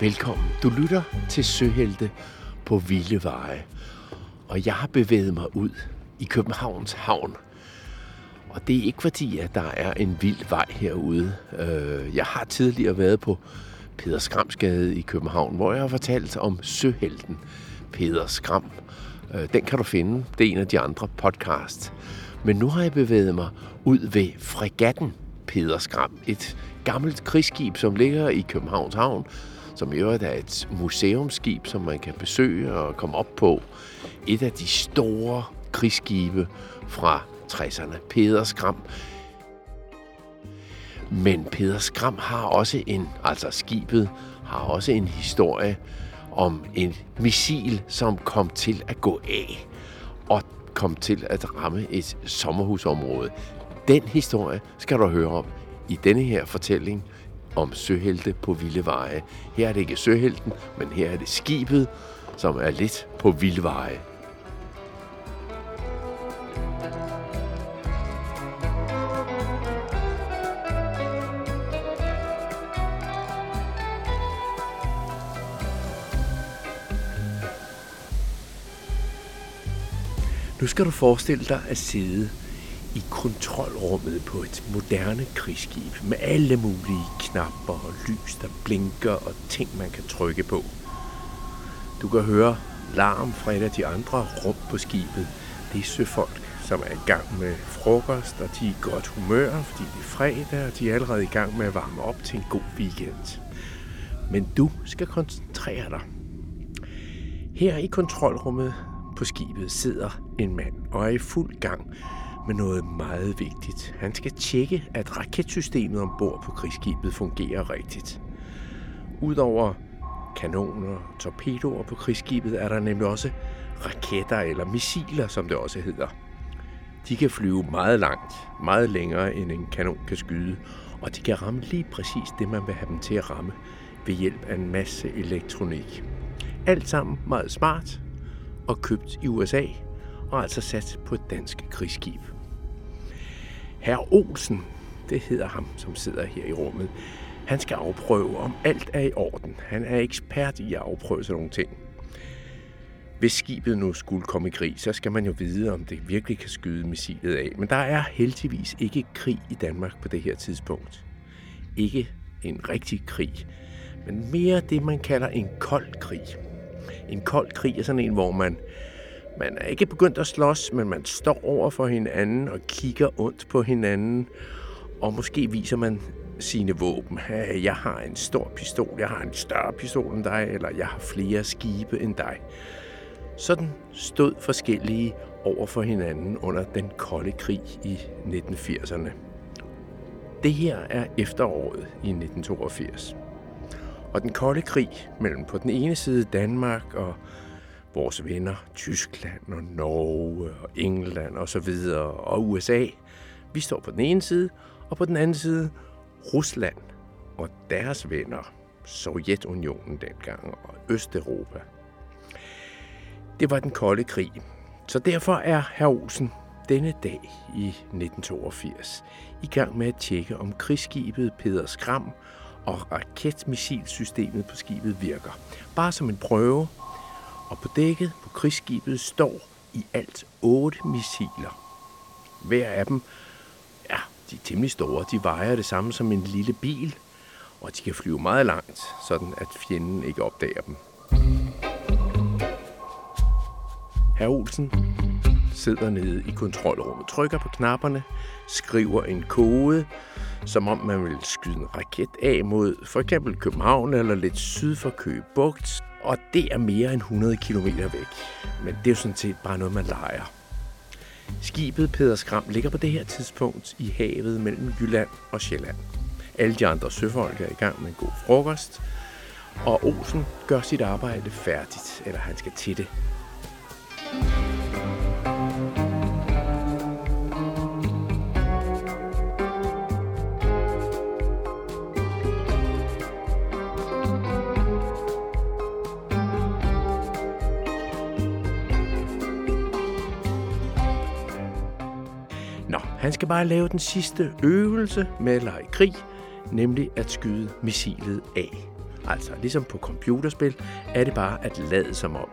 Velkommen. Du lytter til Søhelte på Vilde Veje. Og jeg har bevæget mig ud i Københavns Havn. Og det er ikke fordi, at der er en vild vej herude. Øh, jeg har tidligere været på Peder Skramsgade i København, hvor jeg har fortalt om Søhelten Peder Skram. Øh, den kan du finde. Det er en af de andre podcasts. Men nu har jeg bevæget mig ud ved fregatten Peder Skram. Et gammelt krigsskib, som ligger i Københavns Havn, som i øvrigt er et museumskib, som man kan besøge og komme op på. Et af de store krigsskibe fra 60'erne. Peder Skram. Men Peder Skram har også en, altså skibet har også en historie om en missil, som kom til at gå af og kom til at ramme et sommerhusområde. Den historie skal du høre om i denne her fortælling om søhelte på vilde veje. Her er det ikke søhelten, men her er det skibet, som er lidt på vilde veje. Nu skal du forestille dig at sidde i kontrolrummet på et moderne krigsskib med alle mulige knapper og lys, der blinker og ting, man kan trykke på. Du kan høre larm fra et af de andre rum på skibet. Det er søfolk, som er i gang med frokost, og de er i godt humør, fordi det er fredag, og de er allerede i gang med at varme op til en god weekend. Men du skal koncentrere dig. Her i kontrolrummet på skibet sidder en mand og er i fuld gang med noget meget vigtigt. Han skal tjekke, at raketsystemet ombord på krigsskibet fungerer rigtigt. Udover kanoner og torpedoer på krigsskibet er der nemlig også raketter eller missiler, som det også hedder. De kan flyve meget langt, meget længere end en kanon kan skyde, og de kan ramme lige præcis det, man vil have dem til at ramme ved hjælp af en masse elektronik. Alt sammen meget smart og købt i USA og altså sat på et dansk krigsskib. Herr Olsen, det hedder ham, som sidder her i rummet, han skal afprøve, om alt er i orden. Han er ekspert i at afprøve sådan nogle ting. Hvis skibet nu skulle komme i krig, så skal man jo vide, om det virkelig kan skyde missilet af. Men der er heldigvis ikke krig i Danmark på det her tidspunkt. Ikke en rigtig krig, men mere det, man kalder en kold krig. En kold krig er sådan en, hvor man man er ikke begyndt at slås, men man står over for hinanden og kigger ondt på hinanden. Og måske viser man sine våben. Jeg har en stor pistol, jeg har en større pistol end dig, eller jeg har flere skibe end dig. Sådan stod forskellige over for hinanden under den kolde krig i 1980'erne. Det her er efteråret i 1982. Og den kolde krig mellem på den ene side Danmark og vores venner, Tyskland og Norge og England og så videre, og USA. Vi står på den ene side, og på den anden side Rusland og deres venner, Sovjetunionen dengang og Østeuropa. Det var den kolde krig. Så derfor er herr Olsen denne dag i 1982 i gang med at tjekke, om krigsskibet Peder Skram og raketmissilsystemet på skibet virker. Bare som en prøve, og på dækket på krigsskibet står i alt otte missiler. Hver af dem, ja, de er temmelig store. De vejer det samme som en lille bil, og de kan flyve meget langt, sådan at fjenden ikke opdager dem. Herr Olsen sidder nede i kontrolrummet, trykker på knapperne, skriver en kode, som om man vil skyde en raket af mod for eksempel København eller lidt syd for Køge Bugt, og det er mere end 100 km væk. Men det er jo sådan set bare noget, man leger. Skibet Peder Skram ligger på det her tidspunkt i havet mellem Jylland og Sjælland. Alle de andre søfolk er i gang med en god frokost, og Olsen gør sit arbejde færdigt, eller han skal til det. Han skal bare lave den sidste øvelse med at lege krig, nemlig at skyde missilet af. Altså, ligesom på computerspil, er det bare at lade som om.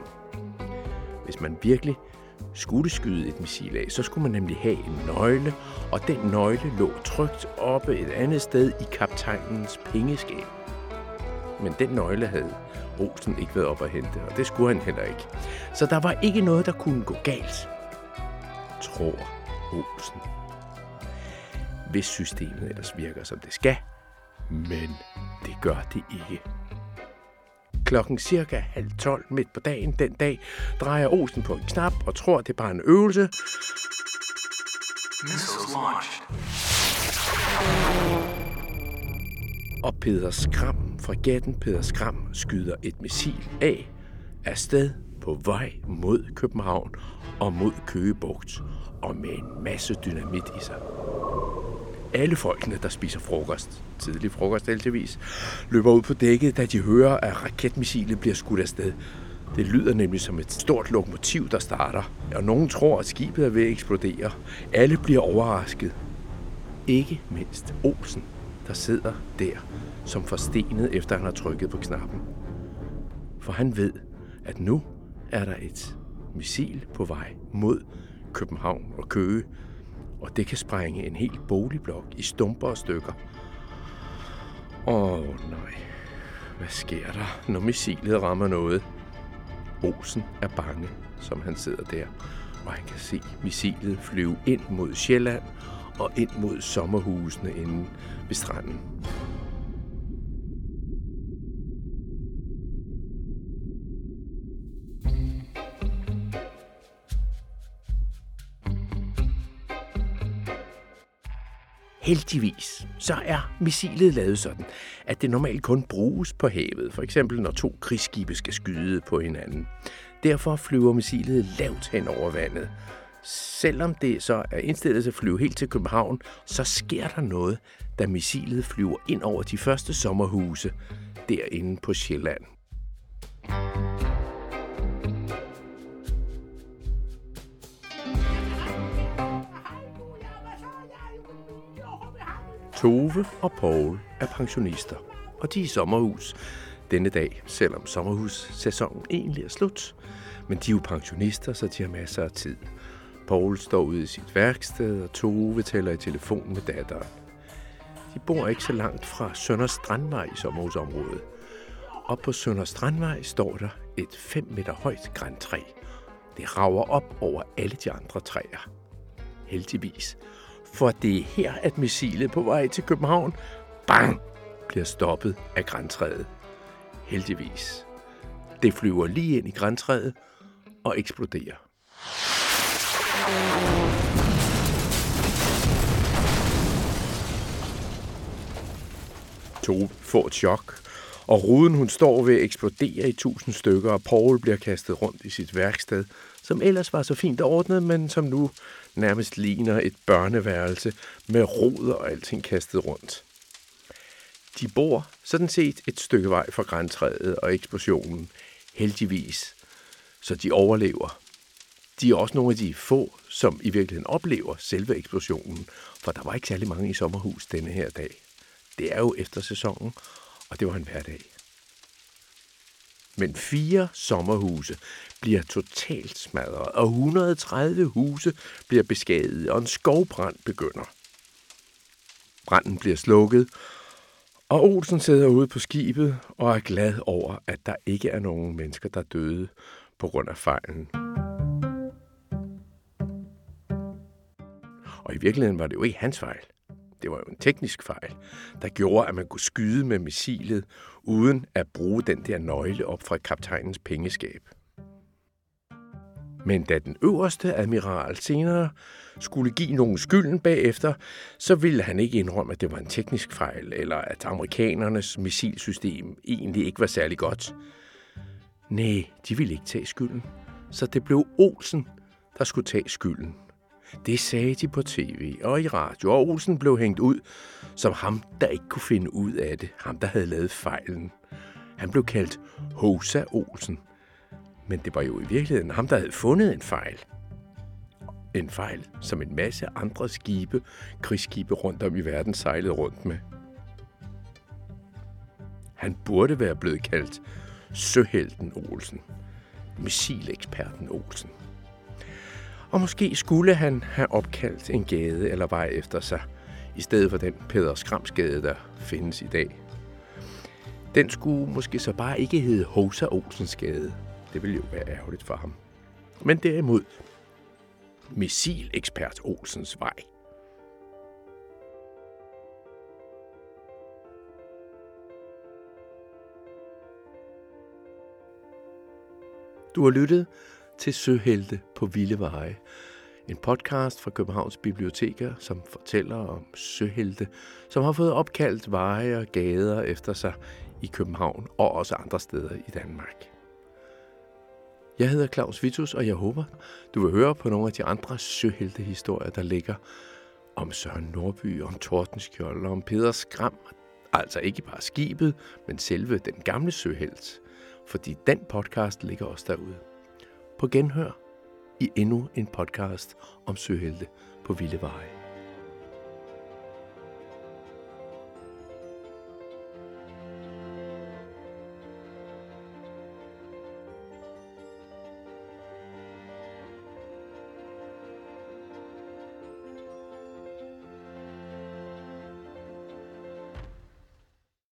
Hvis man virkelig skulle skyde et missil af, så skulle man nemlig have en nøgle, og den nøgle lå trygt oppe et andet sted i kaptajnens pengeskab. Men den nøgle havde Olsen ikke været op at hente, og det skulle han heller ikke. Så der var ikke noget, der kunne gå galt, tror Olsen. Hvis systemet ellers virker, som det skal. Men det gør det ikke. Klokken cirka halv tolv midt på dagen den dag drejer Olsen på en knap og tror, det er bare en øvelse. Missiles launched. Og Peder Skram, fregatten Peder Skram, skyder et missil af afsted på vej mod København og mod Køgebugt og med en masse dynamit i sig. Alle folkene, der spiser frokost, tidlig frokost heldigvis, løber ud på dækket, da de hører, at raketmissilet bliver skudt afsted. Det lyder nemlig som et stort lokomotiv, der starter, og nogen tror, at skibet er ved at eksplodere. Alle bliver overrasket. Ikke mindst Olsen, der sidder der som forstenet, efter han har trykket på knappen. For han ved, at nu er der et missil på vej mod København og Køge, og det kan sprænge en hel boligblok i stumper og stykker. Åh oh, nej, hvad sker der, når missilet rammer noget? Olsen er bange, som han sidder der, og han kan se missilet flyve ind mod Sjælland og ind mod sommerhusene inde ved stranden. Heldigvis så er missilet lavet sådan, at det normalt kun bruges på havet, for eksempel når to krigsskibe skal skyde på hinanden. Derfor flyver missilet lavt hen over vandet. Selvom det så er indstillet til at flyve helt til København, så sker der noget, da missilet flyver ind over de første sommerhuse derinde på Sjælland. Tove og Paul er pensionister, og de er i sommerhus denne dag, selvom sommerhussæsonen egentlig er slut. Men de er jo pensionister, så de har masser af tid. Paul står ude i sit værksted, og Tove taler i telefon med datteren. De bor ikke så langt fra Sønder Strandvej i sommerhusområdet. Og på Sønder Strandvej står der et 5 meter højt græntræ. Det rager op over alle de andre træer. Heldigvis for det er her, at missilet på vej til København, bang, bliver stoppet af græntræet. Heldigvis. Det flyver lige ind i græntræet og eksploderer. To får et chok, og ruden hun står ved eksploderer i tusind stykker, og Paul bliver kastet rundt i sit værksted, som ellers var så fint ordnet, men som nu nærmest ligner et børneværelse med rod og alting kastet rundt. De bor sådan set et stykke vej fra græntræet og eksplosionen, heldigvis, så de overlever. De er også nogle af de få, som i virkeligheden oplever selve eksplosionen, for der var ikke særlig mange i sommerhus denne her dag. Det er jo efter sæsonen, og det var en hverdag. Men fire sommerhuse bliver totalt smadret, og 130 huse bliver beskadiget, og en skovbrand begynder. Branden bliver slukket, og Olsen sidder ude på skibet og er glad over, at der ikke er nogen mennesker, der døde på grund af fejlen. Og i virkeligheden var det jo ikke hans fejl. Det var jo en teknisk fejl, der gjorde, at man kunne skyde med missilet, uden at bruge den der nøgle op fra kaptajnens pengeskab. Men da den øverste admiral senere skulle give nogen skylden bagefter, så ville han ikke indrømme, at det var en teknisk fejl, eller at amerikanernes missilsystem egentlig ikke var særlig godt. Nej, de ville ikke tage skylden. Så det blev Olsen, der skulle tage skylden. Det sagde de på tv og i radio, og Olsen blev hængt ud som ham, der ikke kunne finde ud af det. Ham, der havde lavet fejlen. Han blev kaldt Hosa Olsen. Men det var jo i virkeligheden ham, der havde fundet en fejl. En fejl, som en masse andre skibe, krigsskibe rundt om i verden sejlede rundt med. Han burde være blevet kaldt Søhelten Olsen. Missileksperten Olsen. Og måske skulle han have opkaldt en gade eller vej efter sig, i stedet for den Peder Skramsgade, der findes i dag. Den skulle måske så bare ikke hedde Hosa Olsens Gade. Det ville jo være ærgerligt for ham. Men derimod Missilekspert Olsens Vej. Du har lyttet til Søhelte på Vilde Veje. En podcast fra Københavns Biblioteker, som fortæller om søhelte, som har fået opkaldt veje og gader efter sig i København og også andre steder i Danmark. Jeg hedder Claus Vitus, og jeg håber, du vil høre på nogle af de andre søheltehistorier, der ligger om Søren Nordby, om Tordenskjold og om Peder Skram. Altså ikke bare skibet, men selve den gamle søhelt. Fordi den podcast ligger også derude. På genhør i endnu en podcast om søhelte på Vilde Veje.